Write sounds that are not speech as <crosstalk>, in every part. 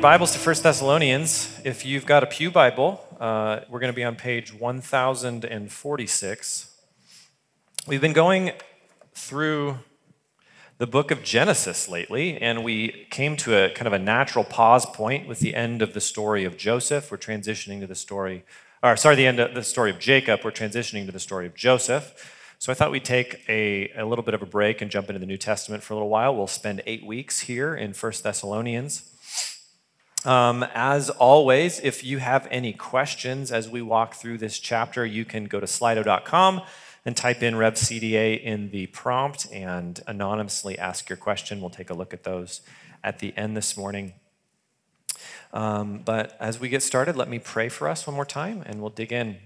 your Bibles to 1 Thessalonians. If you've got a Pew Bible, uh, we're going to be on page 1046. We've been going through the book of Genesis lately, and we came to a kind of a natural pause point with the end of the story of Joseph. We're transitioning to the story, or sorry, the end of the story of Jacob. We're transitioning to the story of Joseph. So I thought we'd take a, a little bit of a break and jump into the New Testament for a little while. We'll spend eight weeks here in 1 Thessalonians. Um, as always, if you have any questions as we walk through this chapter, you can go to slido.com and type in RevCDA in the prompt and anonymously ask your question. We'll take a look at those at the end this morning. Um, but as we get started, let me pray for us one more time and we'll dig in.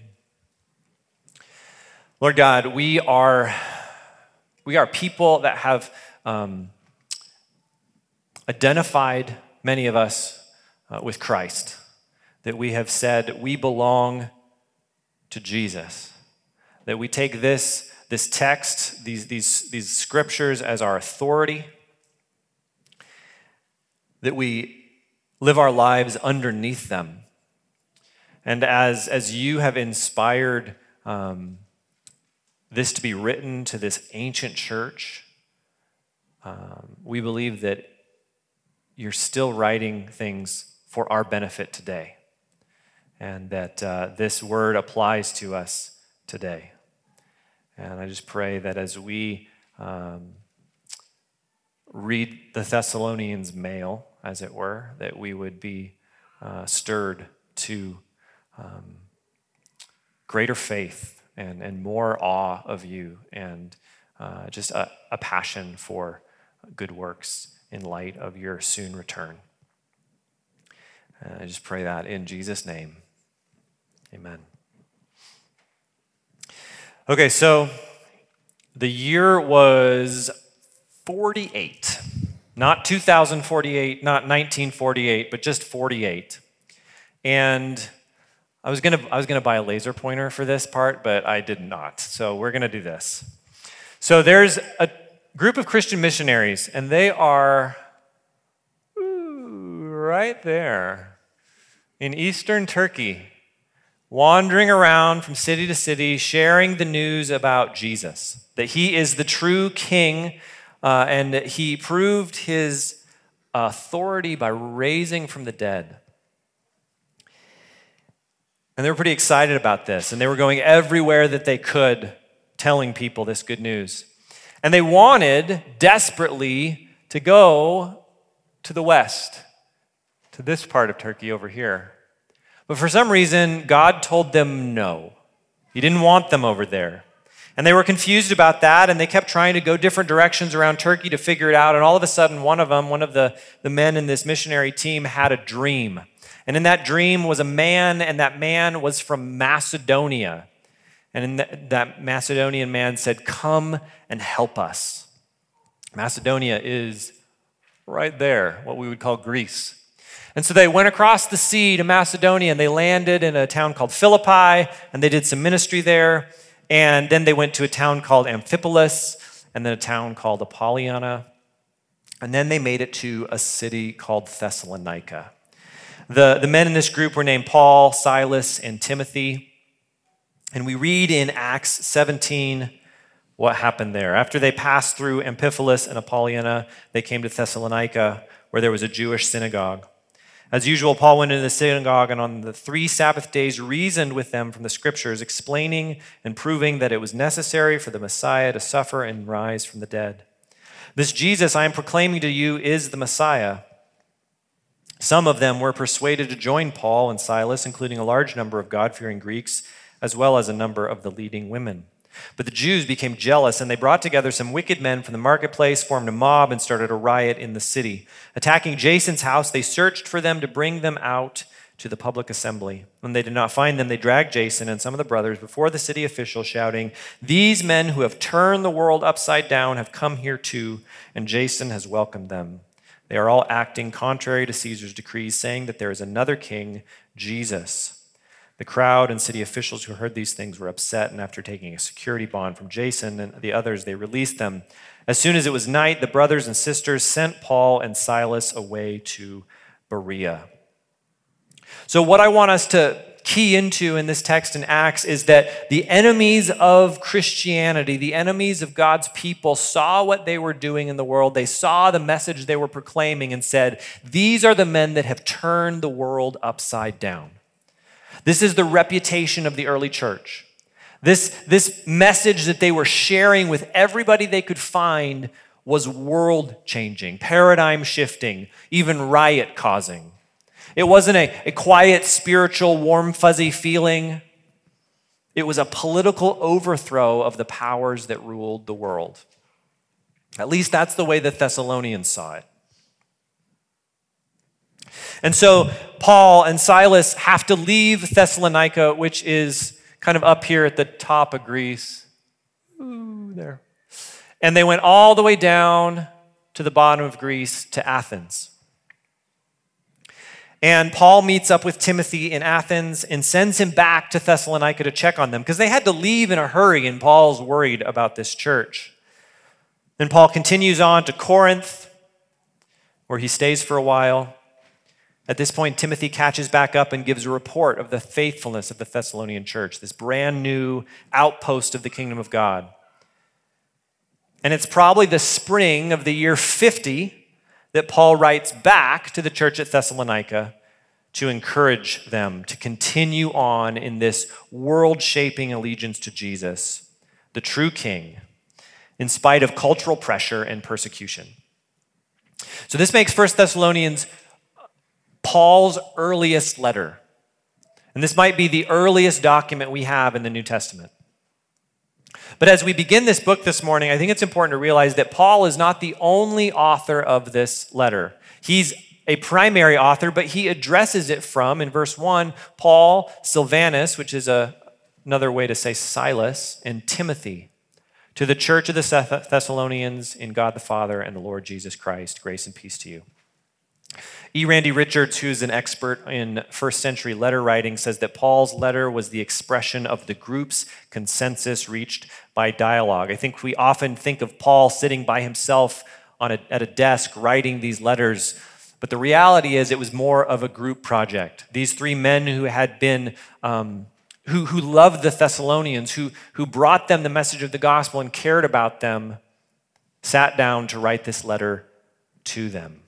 Lord God, we are, we are people that have um, identified, many of us, uh, with Christ. That we have said we belong to Jesus. That we take this, this text, these, these, these scriptures as our authority. That we live our lives underneath them. And as, as you have inspired um, this to be written to this ancient church. Um, we believe that you're still writing things for our benefit today, and that uh, this word applies to us today. And I just pray that as we um, read the Thessalonians' mail, as it were, that we would be uh, stirred to um, greater faith and, and more awe of you and uh, just a, a passion for good works in light of your soon return. And I just pray that in Jesus' name. Amen. Okay, so the year was 48. Not 2048, not 1948, but just 48. And I was gonna I was gonna buy a laser pointer for this part, but I did not. So we're gonna do this. So there's a group of Christian missionaries, and they are right there in eastern Turkey, wandering around from city to city, sharing the news about Jesus, that he is the true king, uh, and he proved his authority by raising from the dead. And they were pretty excited about this, and they were going everywhere that they could telling people this good news. And they wanted desperately to go to the west, to this part of Turkey over here. But for some reason, God told them no. He didn't want them over there. And they were confused about that, and they kept trying to go different directions around Turkey to figure it out. And all of a sudden, one of them, one of the, the men in this missionary team, had a dream. And in that dream was a man, and that man was from Macedonia. And that Macedonian man said, Come and help us. Macedonia is right there, what we would call Greece. And so they went across the sea to Macedonia and they landed in a town called Philippi and they did some ministry there. And then they went to a town called Amphipolis and then a town called Apollonia. And then they made it to a city called Thessalonica. The, the men in this group were named Paul, Silas, and Timothy. And we read in Acts 17 what happened there. After they passed through Amphipolis and Apollonia, they came to Thessalonica, where there was a Jewish synagogue. As usual, Paul went into the synagogue and on the three Sabbath days reasoned with them from the scriptures, explaining and proving that it was necessary for the Messiah to suffer and rise from the dead. This Jesus I am proclaiming to you is the Messiah. Some of them were persuaded to join Paul and Silas, including a large number of God fearing Greeks, as well as a number of the leading women. But the Jews became jealous, and they brought together some wicked men from the marketplace, formed a mob, and started a riot in the city. Attacking Jason's house, they searched for them to bring them out to the public assembly. When they did not find them, they dragged Jason and some of the brothers before the city officials, shouting, These men who have turned the world upside down have come here too, and Jason has welcomed them. They are all acting contrary to Caesar's decrees, saying that there is another king, Jesus. The crowd and city officials who heard these things were upset, and after taking a security bond from Jason and the others, they released them. As soon as it was night, the brothers and sisters sent Paul and Silas away to Berea. So, what I want us to key into in this text in Acts is that the enemies of Christianity, the enemies of God's people, saw what they were doing in the world. They saw the message they were proclaiming and said, These are the men that have turned the world upside down. This is the reputation of the early church. This, this message that they were sharing with everybody they could find was world changing, paradigm shifting, even riot causing. It wasn't a, a quiet, spiritual, warm, fuzzy feeling. It was a political overthrow of the powers that ruled the world. At least that's the way the Thessalonians saw it. And so Paul and Silas have to leave Thessalonica, which is kind of up here at the top of Greece. Ooh, there. And they went all the way down to the bottom of Greece to Athens. And Paul meets up with Timothy in Athens and sends him back to Thessalonica to check on them because they had to leave in a hurry, and Paul's worried about this church. Then Paul continues on to Corinth, where he stays for a while. At this point, Timothy catches back up and gives a report of the faithfulness of the Thessalonian church, this brand new outpost of the kingdom of God. And it's probably the spring of the year 50 that Paul writes back to the church at Thessalonica to encourage them to continue on in this world shaping allegiance to Jesus, the true King, in spite of cultural pressure and persecution. So, this makes 1 Thessalonians Paul's earliest letter. And this might be the earliest document we have in the New Testament. But as we begin this book this morning, I think it's important to realize that Paul is not the only author of this letter. He's a primary author, but he addresses it from, in verse 1, Paul, Silvanus, which is a, another way to say Silas, and Timothy, to the church of the Thessalonians in God the Father and the Lord Jesus Christ. Grace and peace to you. E. Randy Richards, who's an expert in first century letter writing, says that Paul's letter was the expression of the group's consensus reached by dialogue. I think we often think of Paul sitting by himself a, at a desk writing these letters, but the reality is it was more of a group project. These three men who had been. Um, who, who loved the Thessalonians, who, who brought them the message of the gospel and cared about them, sat down to write this letter to them.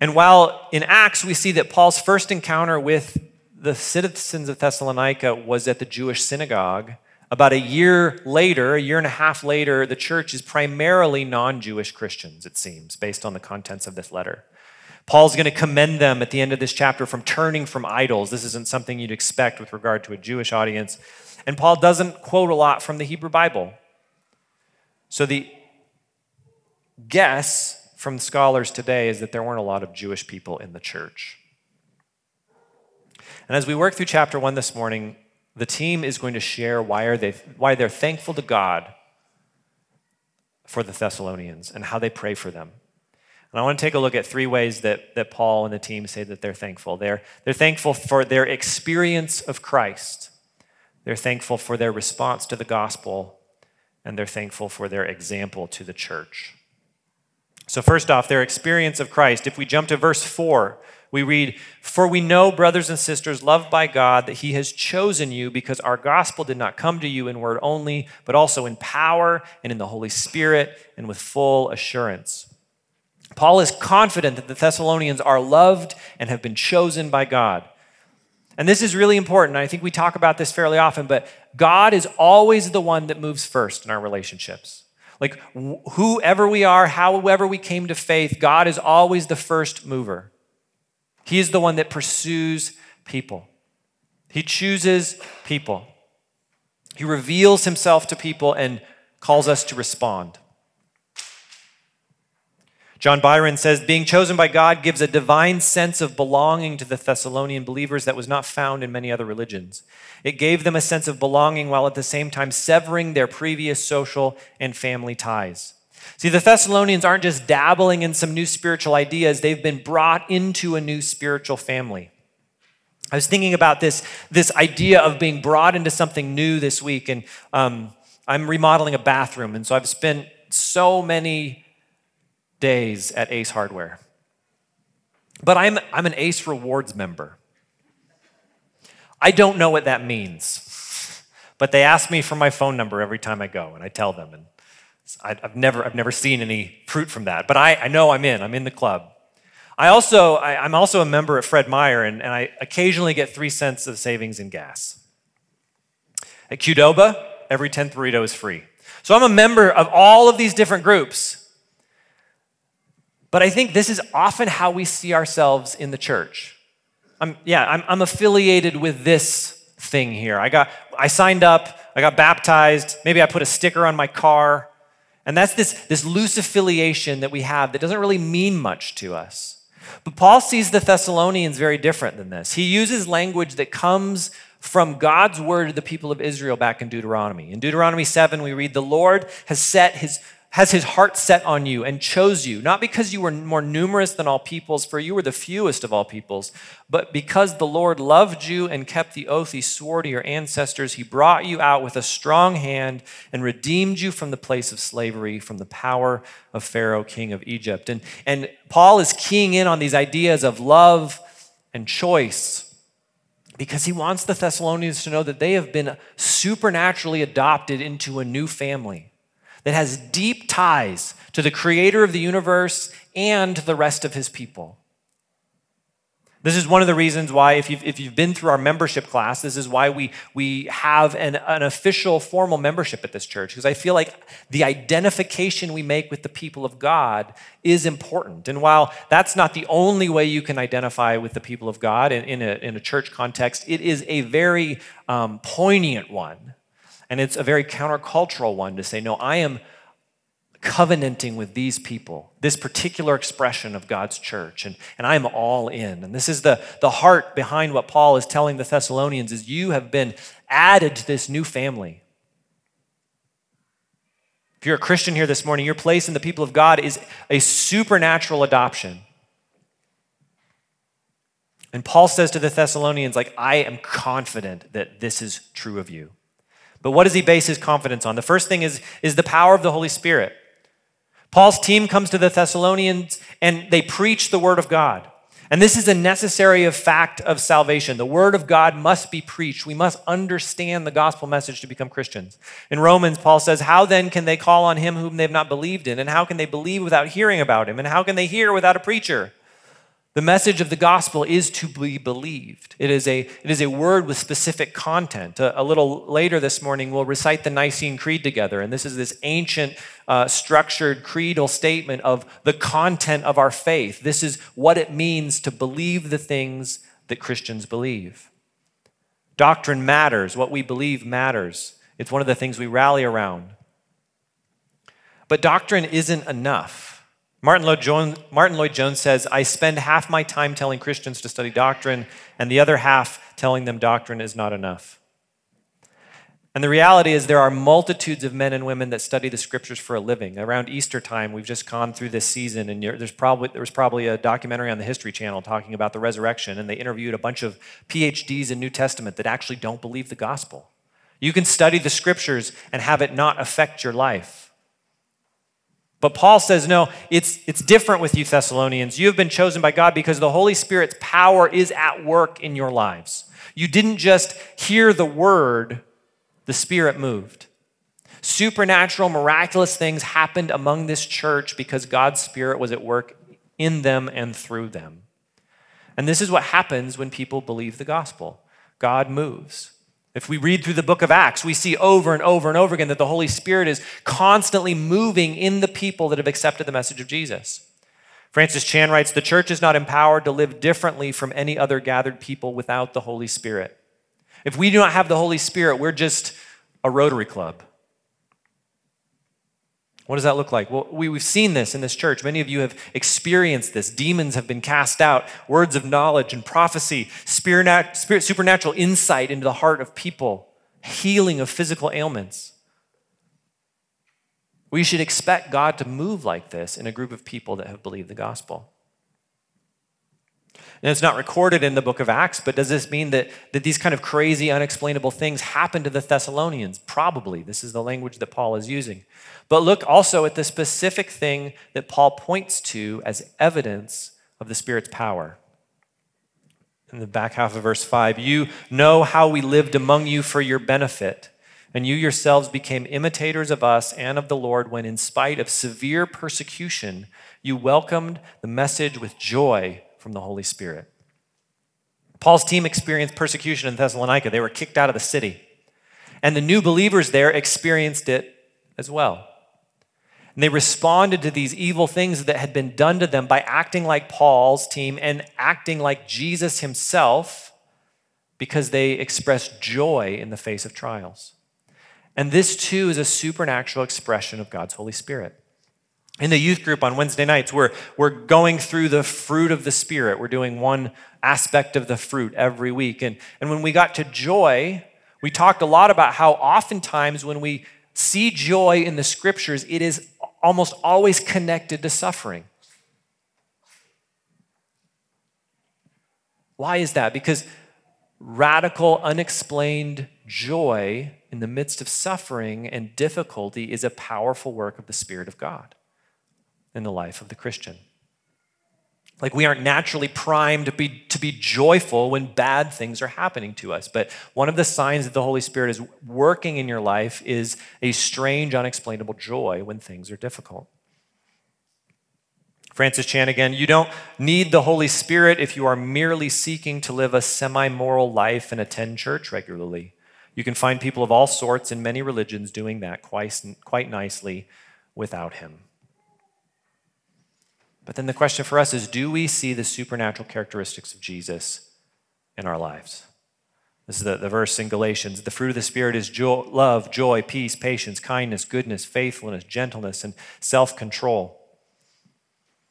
And while in Acts we see that Paul's first encounter with the citizens of Thessalonica was at the Jewish synagogue, about a year later, a year and a half later, the church is primarily non Jewish Christians, it seems, based on the contents of this letter. Paul's going to commend them at the end of this chapter from turning from idols. This isn't something you'd expect with regard to a Jewish audience. And Paul doesn't quote a lot from the Hebrew Bible. So the guess from scholars today is that there weren't a lot of Jewish people in the church. And as we work through chapter one this morning, the team is going to share why, are they, why they're thankful to God for the Thessalonians and how they pray for them. And I want to take a look at three ways that, that Paul and the team say that they're thankful. They're, they're thankful for their experience of Christ, they're thankful for their response to the gospel, and they're thankful for their example to the church. So, first off, their experience of Christ. If we jump to verse 4, we read, For we know, brothers and sisters, loved by God, that He has chosen you because our gospel did not come to you in word only, but also in power and in the Holy Spirit and with full assurance. Paul is confident that the Thessalonians are loved and have been chosen by God. And this is really important. I think we talk about this fairly often, but God is always the one that moves first in our relationships. Like whoever we are, however we came to faith, God is always the first mover. He is the one that pursues people. He chooses people. He reveals himself to people and calls us to respond. John Byron says, being chosen by God gives a divine sense of belonging to the Thessalonian believers that was not found in many other religions. It gave them a sense of belonging while at the same time severing their previous social and family ties. See, the Thessalonians aren't just dabbling in some new spiritual ideas, they've been brought into a new spiritual family. I was thinking about this, this idea of being brought into something new this week, and um, I'm remodeling a bathroom, and so I've spent so many days at Ace Hardware. But I'm, I'm an Ace Rewards member. I don't know what that means, but they ask me for my phone number every time I go, and I tell them. And I've never, I've never seen any fruit from that, but I, I know I'm in. I'm in the club. I also, I, am also a member at Fred Meyer, and, and I occasionally get three cents of savings in gas. At Qdoba, every 10th burrito is free. So I'm a member of all of these different groups. But I think this is often how we see ourselves in the church. I'm, yeah, I'm, I'm affiliated with this thing here. I got, I signed up, I got baptized, maybe I put a sticker on my car. And that's this, this loose affiliation that we have that doesn't really mean much to us. But Paul sees the Thessalonians very different than this. He uses language that comes from God's word to the people of Israel back in Deuteronomy. In Deuteronomy 7, we read, The Lord has set his has his heart set on you and chose you, not because you were more numerous than all peoples, for you were the fewest of all peoples, but because the Lord loved you and kept the oath he swore to your ancestors. He brought you out with a strong hand and redeemed you from the place of slavery, from the power of Pharaoh, king of Egypt. And, and Paul is keying in on these ideas of love and choice because he wants the Thessalonians to know that they have been supernaturally adopted into a new family that has deep ties to the creator of the universe and the rest of his people. This is one of the reasons why, if you've, if you've been through our membership class, this is why we, we have an, an official formal membership at this church, because I feel like the identification we make with the people of God is important. And while that's not the only way you can identify with the people of God in, in, a, in a church context, it is a very um, poignant one and it's a very countercultural one to say, no, I am covenanting with these people, this particular expression of God's church, and, and I'm all in. And this is the, the heart behind what Paul is telling the Thessalonians is you have been added to this new family. If you're a Christian here this morning, your place in the people of God is a supernatural adoption. And Paul says to the Thessalonians, like, I am confident that this is true of you. But what does he base his confidence on? The first thing is, is the power of the Holy Spirit. Paul's team comes to the Thessalonians and they preach the word of God. And this is a necessary fact of salvation. The word of God must be preached. We must understand the gospel message to become Christians. In Romans, Paul says, How then can they call on him whom they've not believed in? And how can they believe without hearing about him? And how can they hear without a preacher? The message of the gospel is to be believed. It is a, it is a word with specific content. A, a little later this morning, we'll recite the Nicene Creed together. And this is this ancient, uh, structured creedal statement of the content of our faith. This is what it means to believe the things that Christians believe. Doctrine matters. What we believe matters. It's one of the things we rally around. But doctrine isn't enough. Lloyd-Jones, Martyn Lloyd-Jones says, I spend half my time telling Christians to study doctrine, and the other half telling them doctrine is not enough. And the reality is, there are multitudes of men and women that study the scriptures for a living. Around Easter time, we've just gone through this season, and there's probably, there was probably a documentary on the History Channel talking about the resurrection, and they interviewed a bunch of PhDs in New Testament that actually don't believe the gospel. You can study the scriptures and have it not affect your life. But Paul says, no, it's, it's different with you, Thessalonians. You have been chosen by God because the Holy Spirit's power is at work in your lives. You didn't just hear the word, the Spirit moved. Supernatural, miraculous things happened among this church because God's Spirit was at work in them and through them. And this is what happens when people believe the gospel God moves. If we read through the book of Acts, we see over and over and over again that the Holy Spirit is constantly moving in the people that have accepted the message of Jesus. Francis Chan writes The church is not empowered to live differently from any other gathered people without the Holy Spirit. If we do not have the Holy Spirit, we're just a Rotary Club. What does that look like? Well, we, have seen this in this church. Many of you have experienced this. Demons have been cast out, words of knowledge and prophecy, spirit, supernatural insight into the heart of people, healing of physical ailments. We should expect God to move like this in a group of people that have believed the gospel. And it's not recorded in the book of Acts, but does this mean that, that these kind of crazy, unexplainable things happened to the Thessalonians? Probably. This is the language that Paul is using. But look also at the specific thing that Paul points to as evidence of the Spirit's power. In the back half of verse 5, you know how we lived among you for your benefit, and you yourselves became imitators of us and of the Lord when, in spite of severe persecution, you welcomed the message with joy from the Holy Spirit. Paul's team experienced persecution in Thessalonica. They were kicked out of the city. And the new believers there experienced it as well. And they responded to these evil things that had been done to them by acting like Paul's team and acting like Jesus himself because they expressed joy in the face of trials. And this too is a supernatural expression of God's Holy Spirit. In the youth group on Wednesday nights, we're, we're going through the fruit of the Spirit. We're doing one aspect of the fruit every week. And, and when we got to joy, we talked a lot about how oftentimes when we see joy in the scriptures, it is almost always connected to suffering. Why is that? Because radical, unexplained joy in the midst of suffering and difficulty is a powerful work of the Spirit of God in the life of the Christian. Like we aren't naturally primed to be, to be joyful when bad things are happening to us. But one of the signs that the Holy Spirit is working in your life is a strange, unexplainable joy when things are difficult. Francis Chan again, you don't need the Holy Spirit if you are merely seeking to live a semi moral life and attend church regularly. You can find people of all sorts in many religions doing that quite, quite nicely without Him. But then the question for us is do we see the supernatural characteristics of Jesus in our lives? This is the, the verse in Galatians. The fruit of the Spirit is joy, love, joy, peace, patience, kindness, goodness, faithfulness, gentleness, and self control.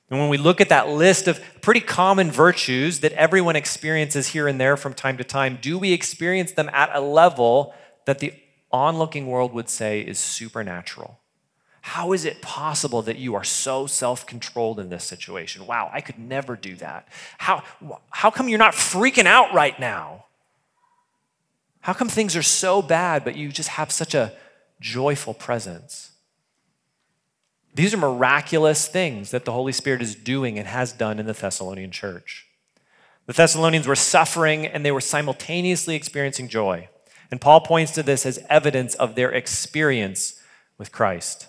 And when we look at that list of pretty common virtues that everyone experiences here and there from time to time, do we experience them at a level that the onlooking world would say is supernatural? How is it possible that you are so self controlled in this situation? Wow, I could never do that. How, how come you're not freaking out right now? How come things are so bad, but you just have such a joyful presence? These are miraculous things that the Holy Spirit is doing and has done in the Thessalonian church. The Thessalonians were suffering and they were simultaneously experiencing joy. And Paul points to this as evidence of their experience with Christ.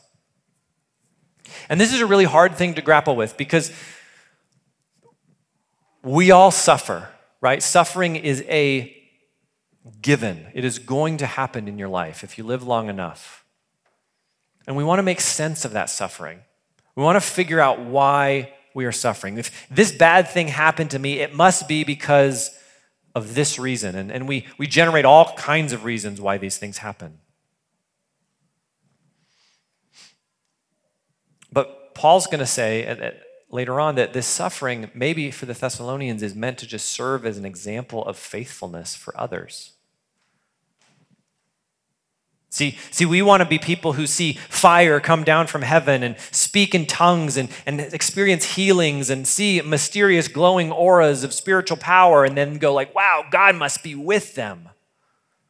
And this is a really hard thing to grapple with because we all suffer, right? Suffering is a given, it is going to happen in your life if you live long enough. And we want to make sense of that suffering. We want to figure out why we are suffering. If this bad thing happened to me, it must be because of this reason. And, and we, we generate all kinds of reasons why these things happen. But Paul's going to say later on that this suffering, maybe for the Thessalonians, is meant to just serve as an example of faithfulness for others. See, see, we want to be people who see fire come down from heaven and speak in tongues and, and experience healings and see mysterious glowing auras of spiritual power and then go like, wow, God must be with them.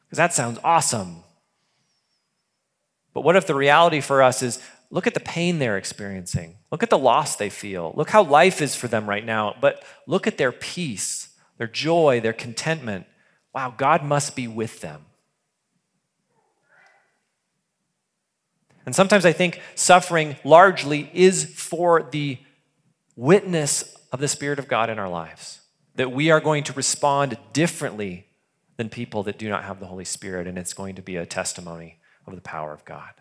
Because that sounds awesome. But what if the reality for us is Look at the pain they're experiencing. Look at the loss they feel. Look how life is for them right now. But look at their peace, their joy, their contentment. Wow, God must be with them. And sometimes I think suffering largely is for the witness of the Spirit of God in our lives. That we are going to respond differently than people that do not have the Holy Spirit, and it's going to be a testimony of the power of God.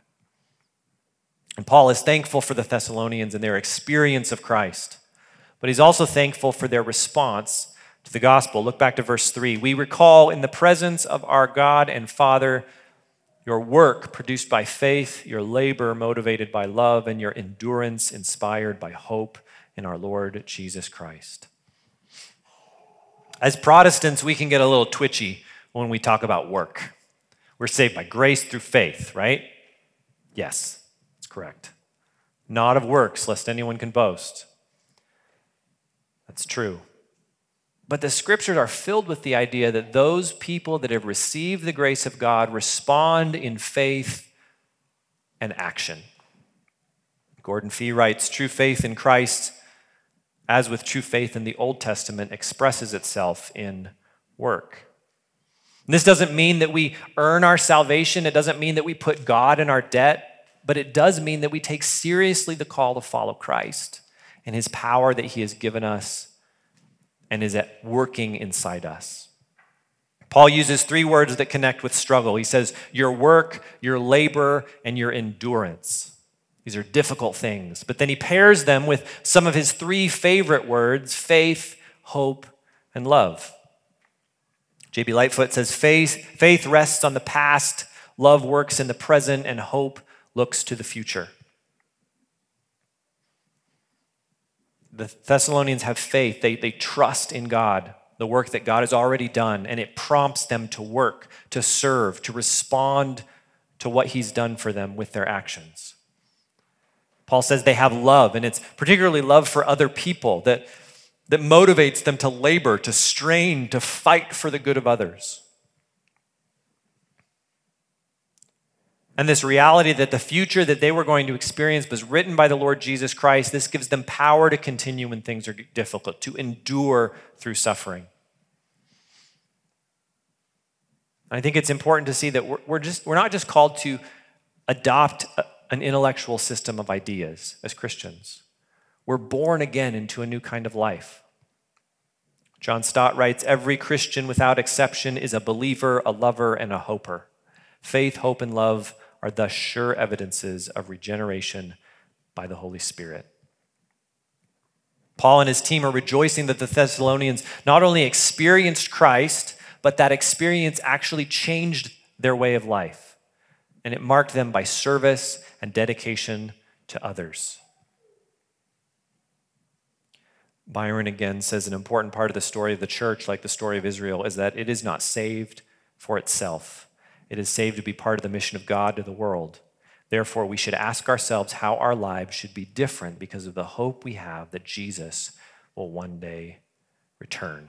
And Paul is thankful for the Thessalonians and their experience of Christ, but he's also thankful for their response to the gospel. Look back to verse 3. We recall in the presence of our God and Father your work produced by faith, your labor motivated by love, and your endurance inspired by hope in our Lord Jesus Christ. As Protestants, we can get a little twitchy when we talk about work. We're saved by grace through faith, right? Yes correct. Not of works, lest anyone can boast. That's true. But the scriptures are filled with the idea that those people that have received the grace of God respond in faith and action. Gordon Fee writes True faith in Christ, as with true faith in the Old Testament, expresses itself in work. This doesn't mean that we earn our salvation, it doesn't mean that we put God in our debt, but it does mean that we take seriously the call to follow Christ and his power that he has given us and is at working inside us. Paul uses three words that connect with struggle. He says, your work, your labor, and your endurance. These are difficult things. But then he pairs them with some of his three favorite words faith, hope, and love. J.B. Lightfoot says, faith, faith rests on the past, love works in the present, and hope looks to the future. The Thessalonians have faith, they, they trust in God, the work that God has already done, and it prompts them to work, to serve, to respond to what He's done for them with their actions. Paul says they have love, and it's particularly love for other people that, that motivates them to labor, to strain, to fight for the good of others. And this reality that the future that they were going to experience was written by the Lord Jesus Christ, this gives them power to continue when things are difficult, to endure through suffering. I think it's important to see that we're, we're, just, we're not just called to adopt a, an intellectual system of ideas as Christians. We're born again into a new kind of life. John Stott writes Every Christian, without exception, is a believer, a lover, and a hoper. Faith, hope, and love are thus sure evidences of regeneration by the Holy Spirit. Paul and his team are rejoicing that the Thessalonians not only experienced Christ, but that experience actually changed their way of life. And it marked them by service and dedication to others. Byron again says an important part of the story of the church, like the story of Israel, is that it is not saved for itself. It is saved to be part of the mission of God to the world. Therefore, we should ask ourselves how our lives should be different because of the hope we have that Jesus will one day return.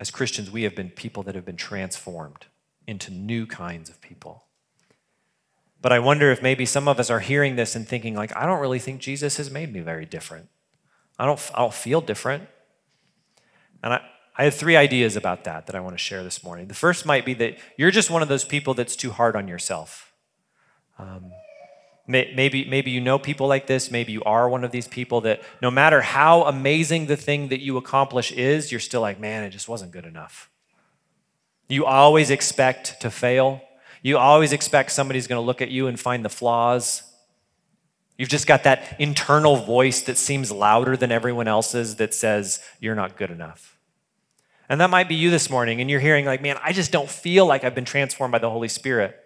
As Christians, we have been people that have been transformed into new kinds of people. But I wonder if maybe some of us are hearing this and thinking, like, I don't really think Jesus has made me very different. I don't, I don't feel different. And I, I have three ideas about that that I want to share this morning. The first might be that you're just one of those people that's too hard on yourself. Um, maybe, maybe you know people like this. Maybe you are one of these people that no matter how amazing the thing that you accomplish is, you're still like, man, it just wasn't good enough. You always expect to fail. You always expect somebody's going to look at you and find the flaws. You've just got that internal voice that seems louder than everyone else's that says, you're not good enough. And that might be you this morning, and you're hearing, like, man, I just don't feel like I've been transformed by the Holy Spirit.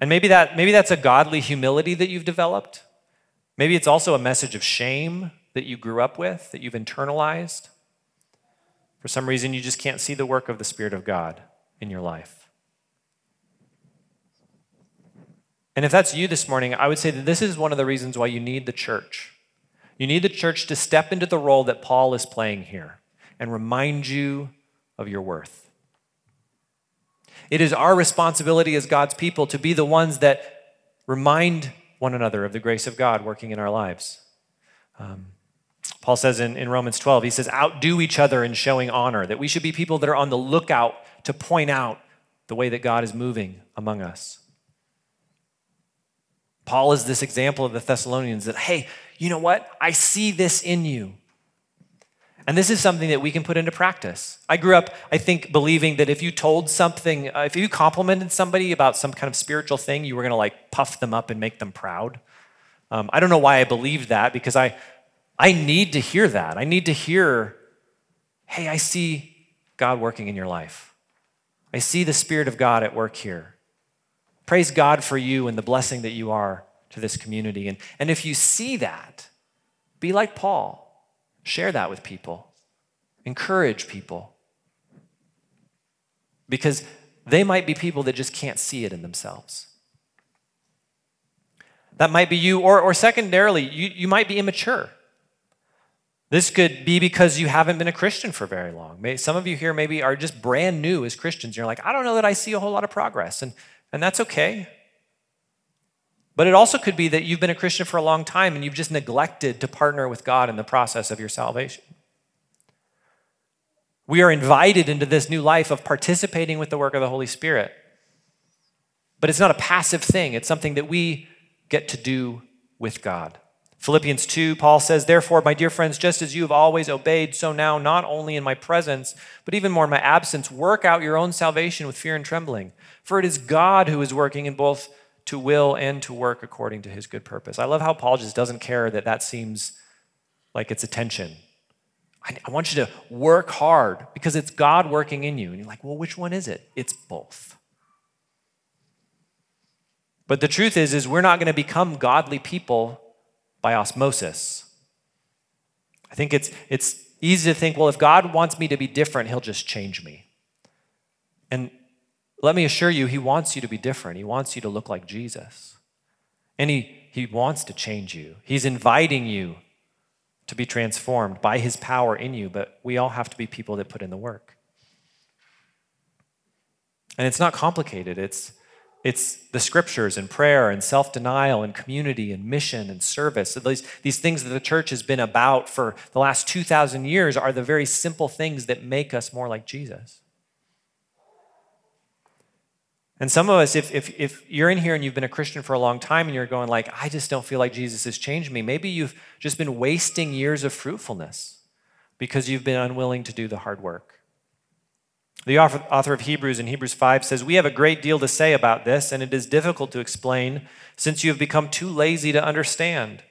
And maybe, that, maybe that's a godly humility that you've developed. Maybe it's also a message of shame that you grew up with, that you've internalized. For some reason, you just can't see the work of the Spirit of God in your life. And if that's you this morning, I would say that this is one of the reasons why you need the church. You need the church to step into the role that Paul is playing here and remind you of your worth. It is our responsibility as God's people to be the ones that remind one another of the grace of God working in our lives. Um, Paul says in, in Romans 12, he says, outdo each other in showing honor, that we should be people that are on the lookout to point out the way that God is moving among us. Paul is this example of the Thessalonians that, hey, you know what? I see this in you. And this is something that we can put into practice. I grew up, I think, believing that if you told something, uh, if you complimented somebody about some kind of spiritual thing, you were going to like puff them up and make them proud. Um, I don't know why I believed that because I, I need to hear that. I need to hear, hey, I see God working in your life. I see the Spirit of God at work here. Praise God for you and the blessing that you are to this community. And, and if you see that, be like Paul. Share that with people, encourage people. Because they might be people that just can't see it in themselves. That might be you, or, or secondarily, you, you might be immature. This could be because you haven't been a Christian for very long. Some of you here maybe are just brand new as Christians. You're like, I don't know that I see a whole lot of progress, and, and that's okay. But it also could be that you've been a Christian for a long time and you've just neglected to partner with God in the process of your salvation. We are invited into this new life of participating with the work of the Holy Spirit. But it's not a passive thing, it's something that we get to do with God. Philippians 2, Paul says, Therefore, my dear friends, just as you have always obeyed, so now, not only in my presence, but even more in my absence, work out your own salvation with fear and trembling. For it is God who is working in both to will and to work according to his good purpose. I love how Paul just doesn't care that that seems like it's attention. I, I want you to work hard because it's God working in you. And you're like, well, which one is it? It's both. But the truth is, is we're not going to become godly people by osmosis. I think it's, it's easy to think, well, if God wants me to be different, he'll just change me. And let me assure you, he wants you to be different. He wants you to look like Jesus. And he, he wants to change you. He's inviting you to be transformed by his power in you, but we all have to be people that put in the work. And it's not complicated. It's it's the scriptures and prayer and self denial and community and mission and service. these, these things that the church has been about for the last 2,000 years are the very simple things that make us more like Jesus. And some of us, if, if, if you're in here and you've been a Christian for a long time and you're going like, I just don't feel like Jesus has changed me, maybe you've just been wasting years of fruitfulness because you've been unwilling to do the hard work. The author of Hebrews in Hebrews 5 says, We have a great deal to say about this, and it is difficult to explain since you have become too lazy to understand.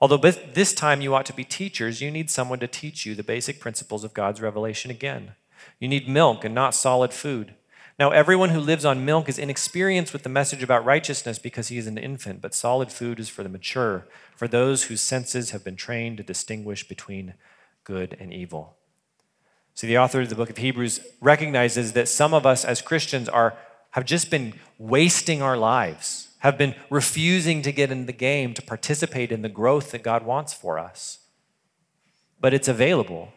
Although this time you ought to be teachers, you need someone to teach you the basic principles of God's revelation again. You need milk and not solid food. Now, everyone who lives on milk is inexperienced with the message about righteousness because he is an infant, but solid food is for the mature, for those whose senses have been trained to distinguish between good and evil. See, the author of the book of Hebrews recognizes that some of us as Christians are, have just been wasting our lives, have been refusing to get in the game to participate in the growth that God wants for us. But it's available,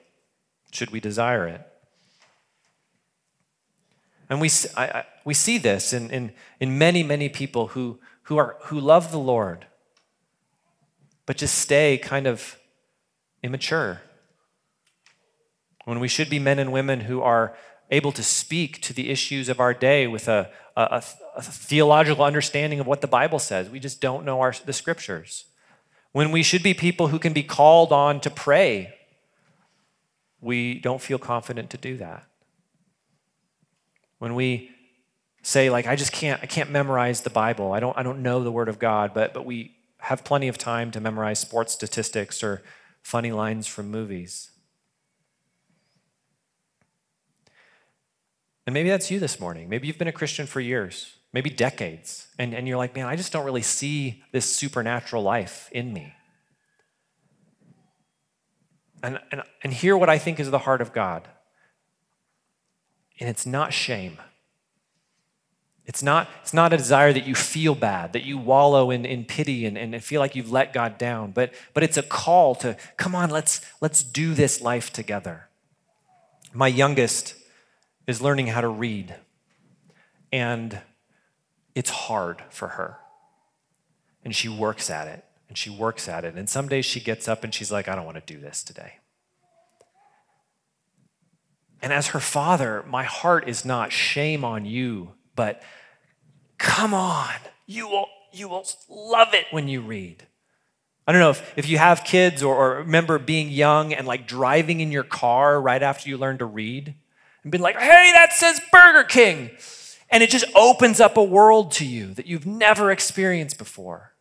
should we desire it. And we, I, I, we see this in, in, in many, many people who, who, are, who love the Lord, but just stay kind of immature when we should be men and women who are able to speak to the issues of our day with a, a, a theological understanding of what the Bible says. We just don't know our, the scriptures. When we should be people who can be called on to pray, we don't feel confident to do that. When we say like I just can't I can't memorize the Bible. I don't I don't know the word of God, but but we have plenty of time to memorize sports statistics or funny lines from movies. And maybe that's you this morning. Maybe you've been a Christian for years, maybe decades, and, and you're like, man, I just don't really see this supernatural life in me. And, and, and hear what I think is the heart of God. And it's not shame. It's not, it's not a desire that you feel bad, that you wallow in, in pity and, and feel like you've let God down, but, but it's a call to come on, let's, let's do this life together. My youngest is learning how to read. And it's hard for her. And she works at it and she works at it. And some days she gets up and she's like, I don't want to do this today. And as her father, my heart is not shame on you, but come on, you will, you will love it when you read. I don't know if, if you have kids or, or remember being young and like driving in your car right after you learned to read and being like, hey, that says Burger King. And it just opens up a world to you that you've never experienced before.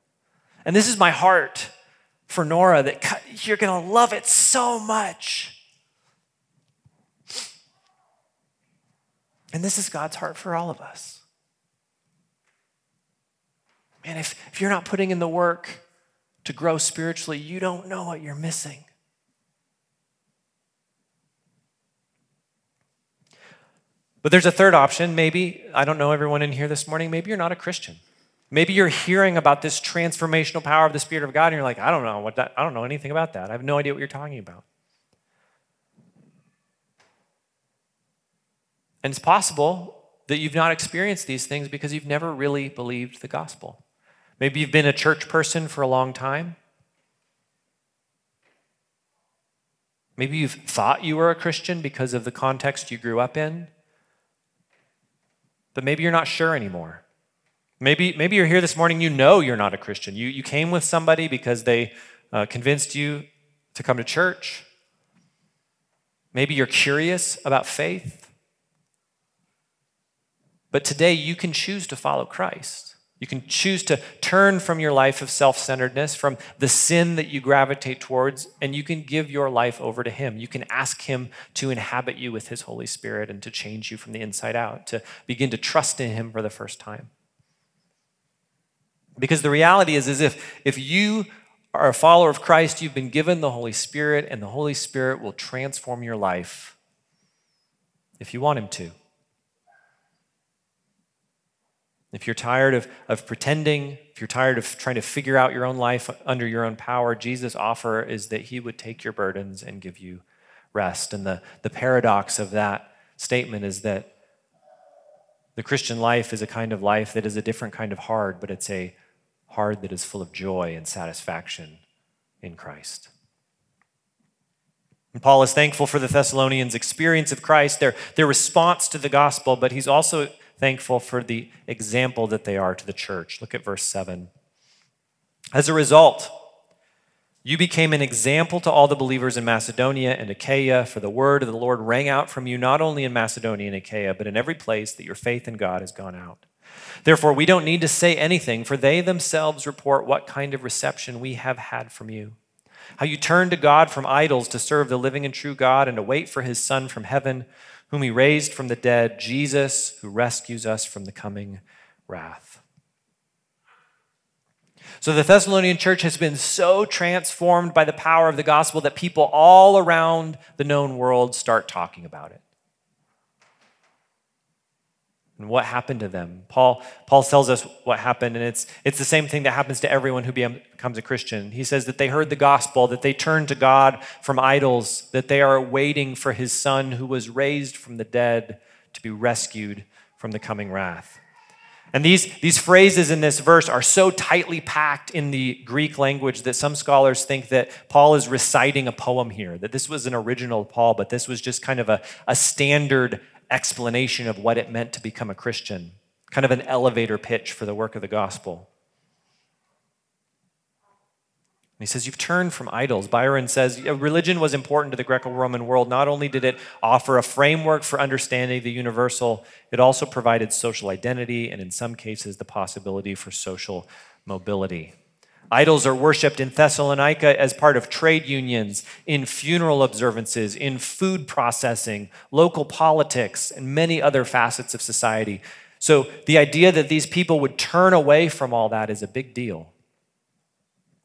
And this is my heart for Nora that you're going to love it so much. And this is God's heart for all of us. Man, if, if you're not putting in the work to grow spiritually, you don't know what you're missing. But there's a third option. Maybe, I don't know everyone in here this morning, maybe you're not a Christian. Maybe you're hearing about this transformational power of the Spirit of God, and you're like, I don't know what that, I don't know anything about that. I have no idea what you're talking about. And it's possible that you've not experienced these things because you've never really believed the gospel. Maybe you've been a church person for a long time. Maybe you've thought you were a Christian because of the context you grew up in, but maybe you're not sure anymore. Maybe, maybe you're here this morning, you know you're not a Christian. You, you came with somebody because they uh, convinced you to come to church. Maybe you're curious about faith. But today you can choose to follow Christ. You can choose to turn from your life of self centeredness, from the sin that you gravitate towards, and you can give your life over to Him. You can ask Him to inhabit you with His Holy Spirit and to change you from the inside out, to begin to trust in Him for the first time. Because the reality is, is if, if you are a follower of Christ, you've been given the Holy Spirit, and the Holy Spirit will transform your life if you want Him to. If you're tired of, of pretending, if you're tired of trying to figure out your own life under your own power, Jesus' offer is that he would take your burdens and give you rest. And the, the paradox of that statement is that the Christian life is a kind of life that is a different kind of hard, but it's a hard that is full of joy and satisfaction in Christ. And Paul is thankful for the Thessalonians' experience of Christ, their, their response to the gospel, but he's also thankful for the example that they are to the church. Look at verse 7. As a result, you became an example to all the believers in Macedonia and Achaia, for the word of the Lord rang out from you not only in Macedonia and Achaia, but in every place that your faith in God has gone out. Therefore, we don't need to say anything, for they themselves report what kind of reception we have had from you. How you turned to God from idols to serve the living and true God and to wait for his Son from heaven whom he raised from the dead, Jesus, who rescues us from the coming wrath. So the Thessalonian church has been so transformed by the power of the gospel that people all around the known world start talking about it and what happened to them. Paul, Paul tells us what happened, and it's, it's the same thing that happens to everyone who becomes a Christian. He says that they heard the gospel, that they turned to God from idols, that they are waiting for his son who was raised from the dead to be rescued from the coming wrath. And these, these phrases in this verse are so tightly packed in the Greek language that some scholars think that Paul is reciting a poem here, that this was an original Paul, but this was just kind of a, a standard explanation of what it meant to become a Christian, kind of an elevator pitch for the work of the gospel. he says, You've turned from idols. Byron says, Religion was important to the Greco Roman world. Not only did it offer a framework for understanding the universal, it also provided social identity and, in some cases, the possibility for social mobility. Idols are worshiped in Thessalonica as part of trade unions, in funeral observances, in food processing, local politics, and many other facets of society. So the idea that these people would turn away from all that is a big deal.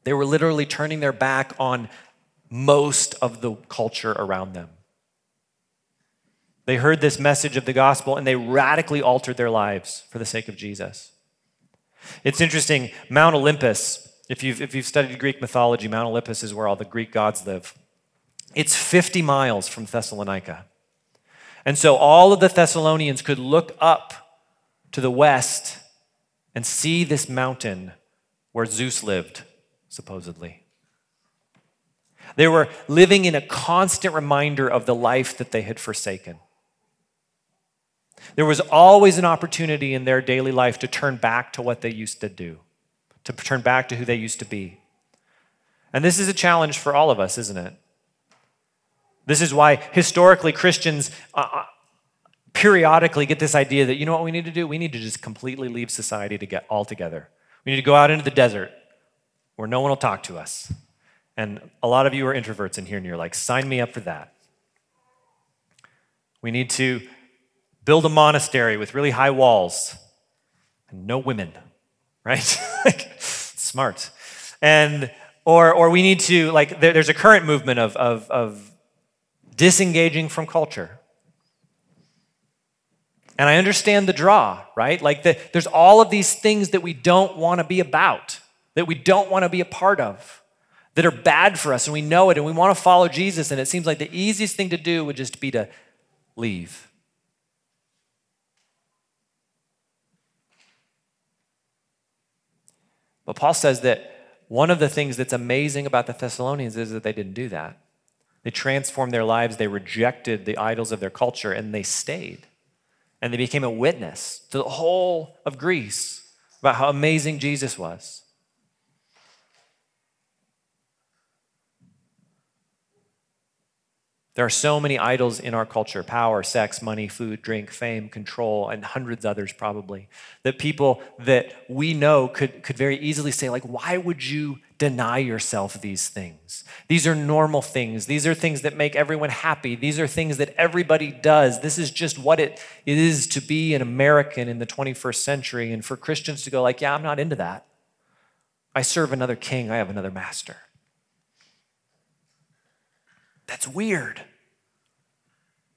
They were literally turning their back on most of the culture around them. They heard this message of the gospel and they radically altered their lives for the sake of Jesus. It's interesting, Mount Olympus if you've, if you've studied Greek mythology, Mount Olympus is where all the Greek gods live. It's 50 miles from Thessalonica. And so all of the Thessalonians could look up to the west and see this mountain where Zeus lived, supposedly. They were living in a constant reminder of the life that they had forsaken. There was always an opportunity in their daily life to turn back to what they used to do to turn back to who they used to be. And this is a challenge for all of us, isn't it? This is why historically Christians uh, uh, periodically get this idea that, you know what we need to do? We need to just completely leave society to get all together. We need to go out into the desert where no one will talk to us. And a lot of you are introverts in here and you're like, sign me up for that. We need to build a monastery with really high walls and no women, <laughs> right? Smart. And or or we need to like there, there's a current movement of, of of disengaging from culture. And I understand the draw, right? Like the, there's all of these things that we don't want to be about, that we don't want to be a part of, that are bad for us, and we know it, and we want to follow Jesus. And it seems like the easiest thing to do would just be to leave. But Paul says that one of the things that's amazing about the Thessalonians is that they didn't do that. They transformed their lives, they rejected the idols of their culture, and they stayed. And they became a witness to the whole of Greece about how amazing Jesus was. There are so many idols in our culture power, sex, money, food, drink, fame, control, and hundreds others probably. That people that we know could, could very easily say, like, why would you deny yourself these things? These are normal things. These are things that make everyone happy. These are things that everybody does. This is just what it is to be an American in the 21st century. And for Christians to go, like, yeah, I'm not into that. I serve another king, I have another master. That's weird. I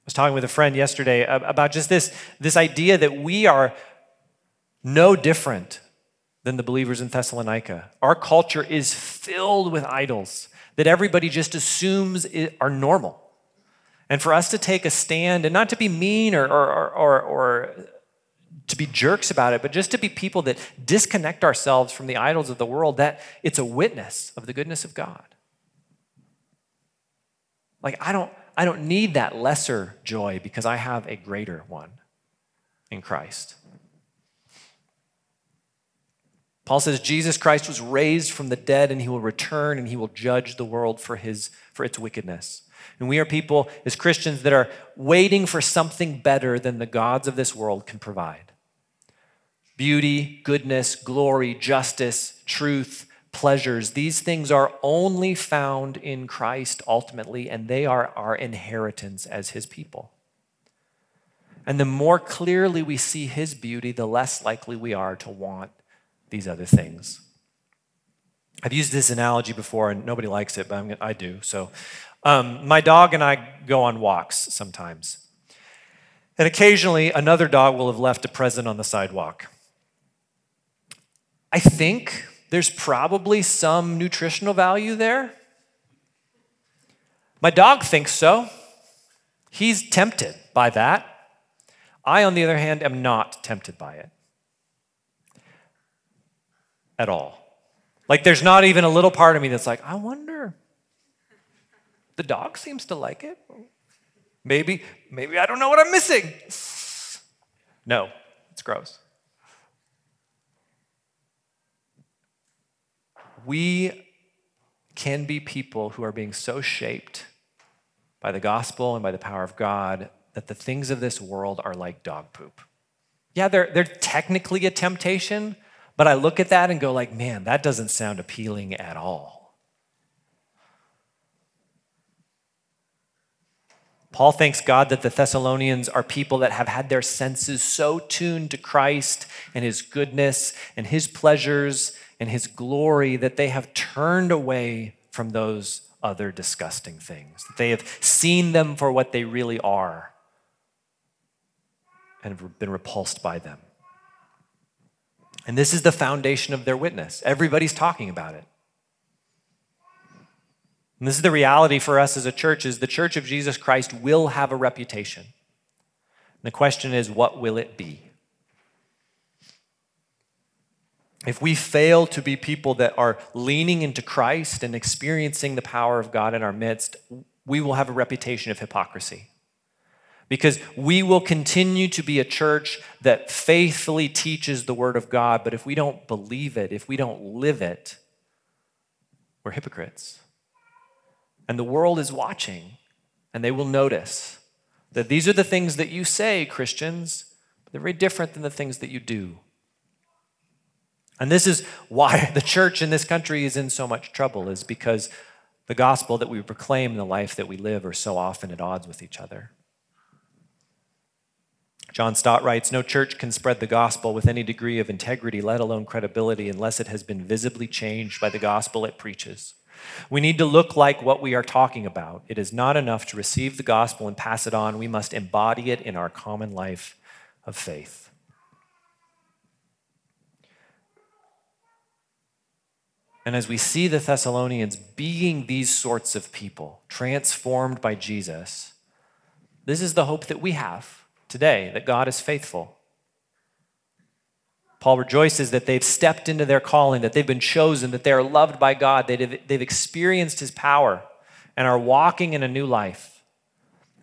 was talking with a friend yesterday about just this, this idea that we are no different than the believers in Thessalonica. Our culture is filled with idols that everybody just assumes are normal. And for us to take a stand and not to be mean or, or, or, or, to be jerks about it, but just to be people that disconnect ourselves from the idols of the world, that it's a witness of the goodness of God. Like, I don't, I don't need that lesser joy because I have a greater one in Christ. Paul says Jesus Christ was raised from the dead and he will return and he will judge the world for his for its wickedness. And we are people as Christians that are waiting for something better than the gods of this world can provide. Beauty, goodness, glory, justice, truth, pleasures, these things are only found in Christ ultimately, and they are our inheritance as his people. And the more clearly we see his beauty, the less likely we are to want these other things. I've used this analogy before, and nobody likes it, but I'm, i do. So, um, my dog and I go on walks sometimes. And occasionally, another dog will have left a present on the sidewalk. I think there's probably some nutritional value there. My dog thinks so. He's tempted by that. I, on the other hand, am not tempted by it at all. Like, there's not even a little part of me that's like, I wonder. The dog seems to like it. Maybe, maybe I don't know what I'm missing. No, it's gross. We can be people who are being so shaped by the gospel and by the power of God that the things of this world are like dog poop. Yeah, they're, they're technically a temptation, but I look at that and go like, man, that doesn't sound appealing at all. Paul thanks God that the Thessalonians are people that have had their senses so tuned to Christ and his goodness and his pleasures and his glory that they have turned away from those other disgusting things. That they have seen them for what they really are and have been repulsed by them. And this is the foundation of their witness. Everybody's talking about it. And this is the reality for us as a church is the church of Jesus Christ will have a reputation. And the question is what will it be? If we fail to be people that are leaning into Christ and experiencing the power of God in our midst, we will have a reputation of hypocrisy. Because we will continue to be a church that faithfully teaches the Word of God, but if we don't believe it, if we don't live it, we're hypocrites. And the world is watching, and they will notice that these are the things that you say, Christians, but they're very different than the things that you do. And this is why <laughs> the church in this country is in so much trouble, is because the gospel that we proclaim and the life that we live are so often at odds with each other. John Stott writes No church can spread the gospel with any degree of integrity, let alone credibility, unless it has been visibly changed by the gospel it preaches. We need to look like what we are talking about. It is not enough to receive the gospel and pass it on, we must embody it in our common life of faith. And as we see the Thessalonians being these sorts of people, transformed by Jesus, this is the hope that we have today that God is faithful. Paul rejoices that they've stepped into their calling, that they've been chosen, that they are loved by God, they've, they've experienced his power and are walking in a new life.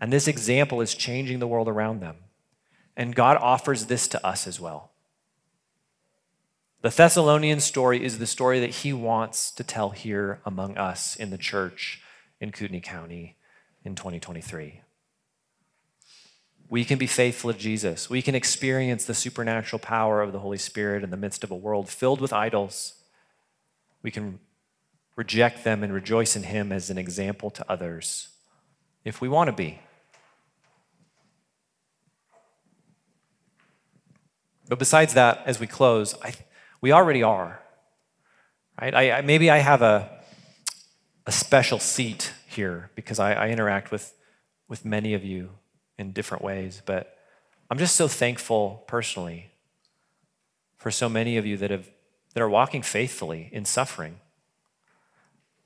And this example is changing the world around them. And God offers this to us as well. The Thessalonian story is the story that he wants to tell here among us in the church in Kootenai County in 2023. We can be faithful to Jesus. We can experience the supernatural power of the Holy Spirit in the midst of a world filled with idols. We can reject them and rejoice in Him as an example to others if we want to be. But besides that, as we close, I, we already are. Right? I, I, maybe I have a, a special seat here because I, I interact with, with many of you in different ways, but I'm just so thankful personally for so many of you that, have, that are walking faithfully in suffering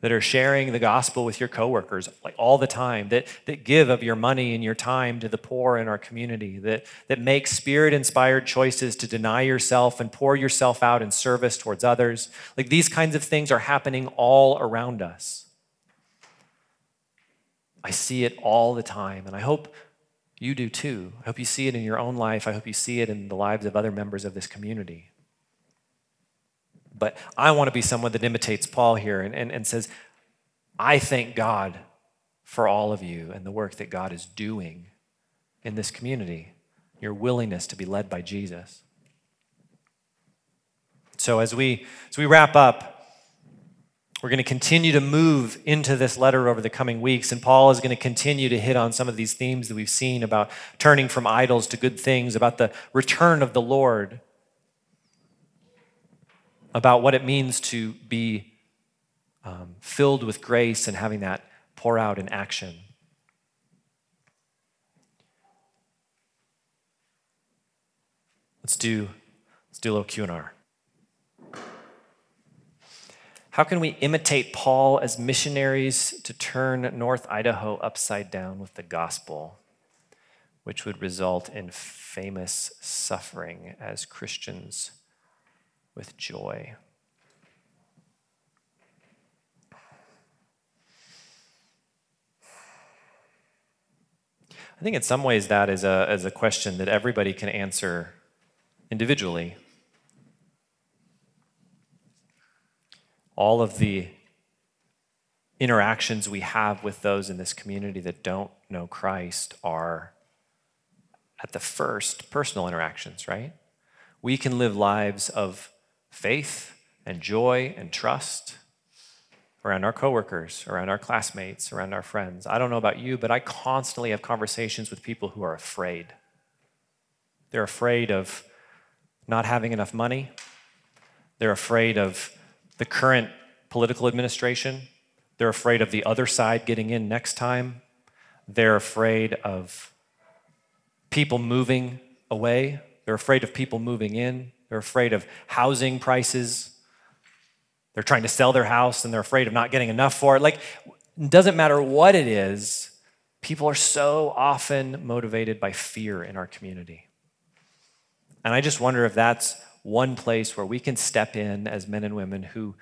that are sharing the gospel with your coworkers like all the time, that, that give of your money and your time to the poor in our community, that, that make spirit inspired choices to deny yourself and pour yourself out in service towards others. Like these kinds of things are happening all around us. I see it all the time, and I hope you do too. I hope you see it in your own life. I hope you see it in the lives of other members of this community. But I want to be someone that imitates Paul here and, and, and says, I thank God for all of you and the work that God is doing in this community, your willingness to be led by Jesus. So as we as we wrap up, we're going to continue to move into this letter over the coming weeks, and Paul is going to continue to hit on some of these themes that we've seen about turning from idols to good things, about the return of the Lord about what it means to be um, filled with grace and having that pour out in action. Let's do, let's do a little Q&R. How can we imitate Paul as missionaries to turn North Idaho upside down with the gospel, which would result in famous suffering as Christians with joy. I think in some ways that is a, is a question that everybody can answer individually. All of the interactions we have with those in this community that don't know Christ are at the first personal interactions, right? We can live lives of faith and joy and trust around our coworkers, around our classmates, around our friends. I don't know about you, but I constantly have conversations with people who are afraid. They're afraid of not having enough money. They're afraid of the current political administration. They're afraid of the other side getting in next time. They're afraid of people moving away. They're afraid of people moving in. They're afraid of housing prices. They're trying to sell their house and they're afraid of not getting enough for it. Like, it doesn't matter what it is, people are so often motivated by fear in our community. And I just wonder if that's one place where we can step in as men and women who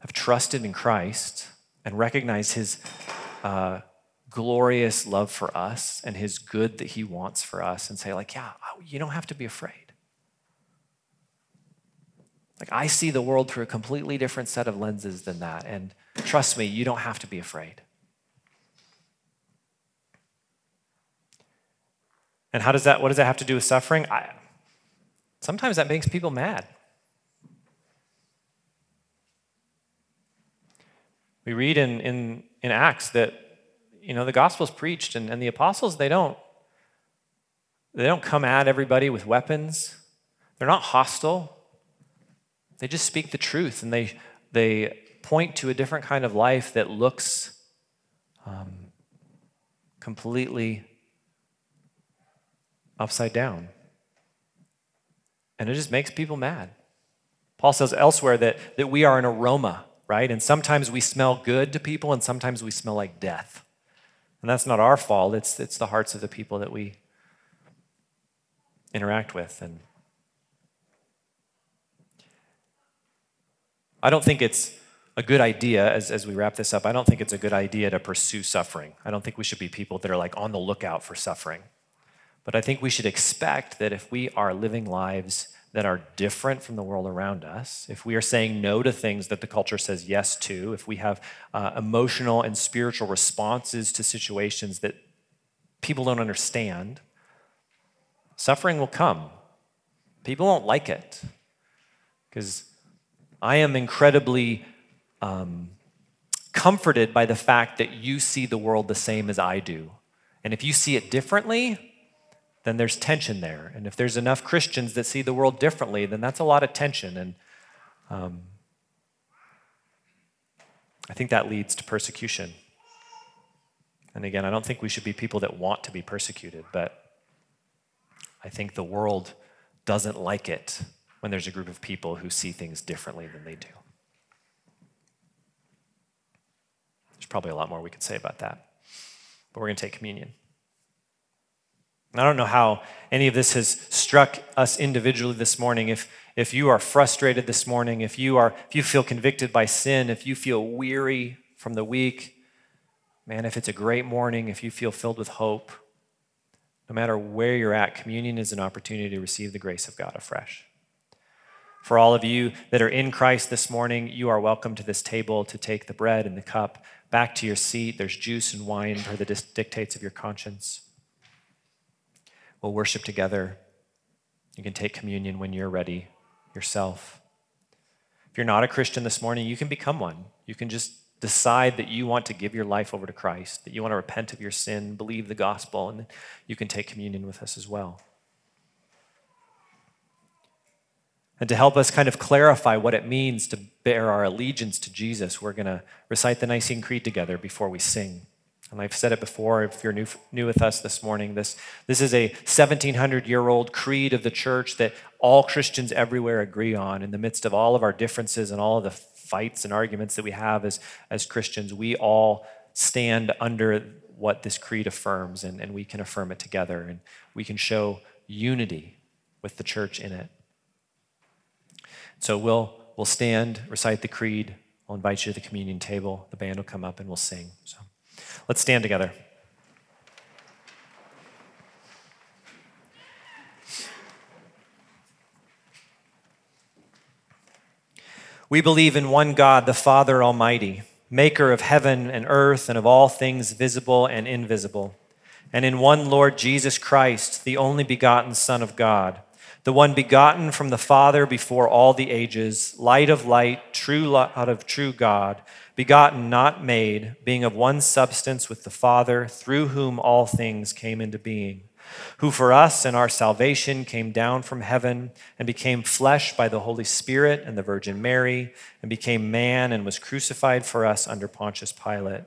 have trusted in Christ and recognize his uh, glorious love for us and his good that he wants for us and say, like, yeah, you don't have to be afraid. Like, I see the world through a completely different set of lenses than that. And trust me, you don't have to be afraid. And how does that, what does that have to do with suffering? I, sometimes that makes people mad. We read in, in, in Acts that, you know, the gospel's preached and, and the apostles, they don't, they don't come at everybody with weapons. They're not hostile. They just speak the truth and they, they point to a different kind of life that looks um, completely upside down. And it just makes people mad. Paul says elsewhere that, that we are an aroma, right? And sometimes we smell good to people, and sometimes we smell like death. And that's not our fault, it's, it's the hearts of the people that we interact with. And I don't think it's a good idea, as, as we wrap this up, I don't think it's a good idea to pursue suffering. I don't think we should be people that are like on the lookout for suffering. But I think we should expect that if we are living lives that are different from the world around us, if we are saying no to things that the culture says yes to, if we have uh, emotional and spiritual responses to situations that people don't understand, suffering will come. People won't like it because I am incredibly um, comforted by the fact that you see the world the same as I do. And if you see it differently, then there's tension there. And if there's enough Christians that see the world differently, then that's a lot of tension. And um, I think that leads to persecution. And again, I don't think we should be people that want to be persecuted, but I think the world doesn't like it when there's a group of people who see things differently than they do. There's probably a lot more we could say about that, but we're going to take communion. I don't know how any of this has struck us individually this morning. If, if you are frustrated this morning, if you, are, if you feel convicted by sin, if you feel weary from the week, man, if it's a great morning, if you feel filled with hope, no matter where you're at, communion is an opportunity to receive the grace of God afresh. For all of you that are in Christ this morning, you are welcome to this table to take the bread and the cup back to your seat. There's juice and wine per the dictates of your conscience. We'll worship together. You can take communion when you're ready yourself. If you're not a Christian this morning, you can become one. You can just decide that you want to give your life over to Christ, that you want to repent of your sin, believe the gospel, and you can take communion with us as well. And to help us kind of clarify what it means to bear our allegiance to Jesus, we're going to recite the Nicene Creed together before we sing. And I've said it before, if you're new, new with us this morning, this, this is a 1700 year old creed of the church that all Christians everywhere agree on. In the midst of all of our differences and all of the fights and arguments that we have as, as Christians, we all stand under what this creed affirms, and, and we can affirm it together, and we can show unity with the church in it. So we'll, we'll stand, recite the creed. I'll invite you to the communion table. The band will come up and we'll sing. So. Let's stand together. We believe in one God, the Father Almighty, maker of heaven and earth and of all things visible and invisible, and in one Lord Jesus Christ, the only begotten Son of God, the one begotten from the Father before all the ages, light of light, true out of true God begotten, not made, being of one substance with the Father, through whom all things came into being, who for us and our salvation came down from heaven and became flesh by the Holy Spirit and the Virgin Mary, and became man and was crucified for us under Pontius Pilate.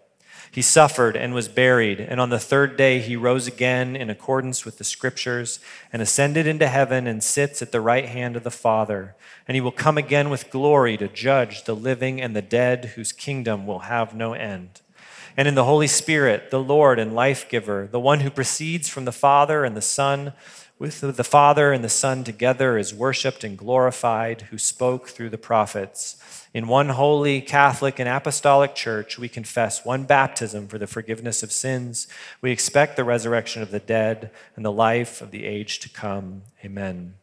He suffered and was buried, and on the third day he rose again in accordance with the Scriptures, and ascended into heaven and sits at the right hand of the Father. And he will come again with glory to judge the living and the dead, whose kingdom will have no end. And in the Holy Spirit, the Lord and life giver, the one who proceeds from the Father and the Son, with the Father and the Son together is worshiped and glorified, who spoke through the prophets. In one holy, Catholic, and Apostolic Church, we confess one baptism for the forgiveness of sins. We expect the resurrection of the dead and the life of the age to come. Amen.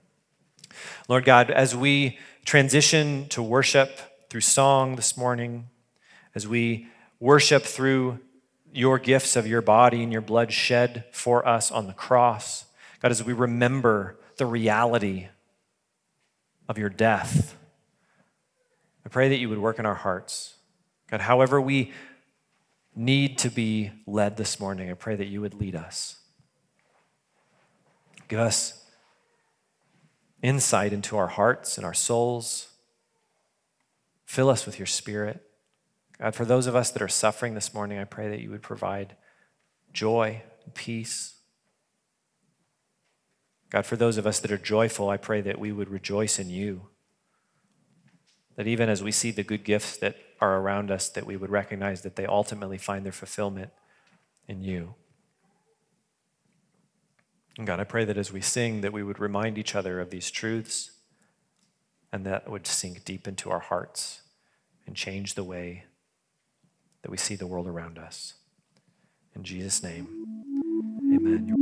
Lord God, as we transition to worship through song this morning, as we worship through your gifts of your body and your blood shed for us on the cross, God, as we remember the reality of your death I pray that you would work in our hearts. God, however we need to be led this morning, I pray that you would lead us. Give us insight into our hearts and our souls. Fill us with your spirit. God, for those of us that are suffering this morning, I pray that you would provide joy and peace. God, for those of us that are joyful, I pray that we would rejoice in you. That even as we see the good gifts that are around us, that we would recognize that they ultimately find their fulfillment in you. And God, I pray that as we sing, that we would remind each other of these truths and that would sink deep into our hearts and change the way that we see the world around us. In Jesus' name, amen.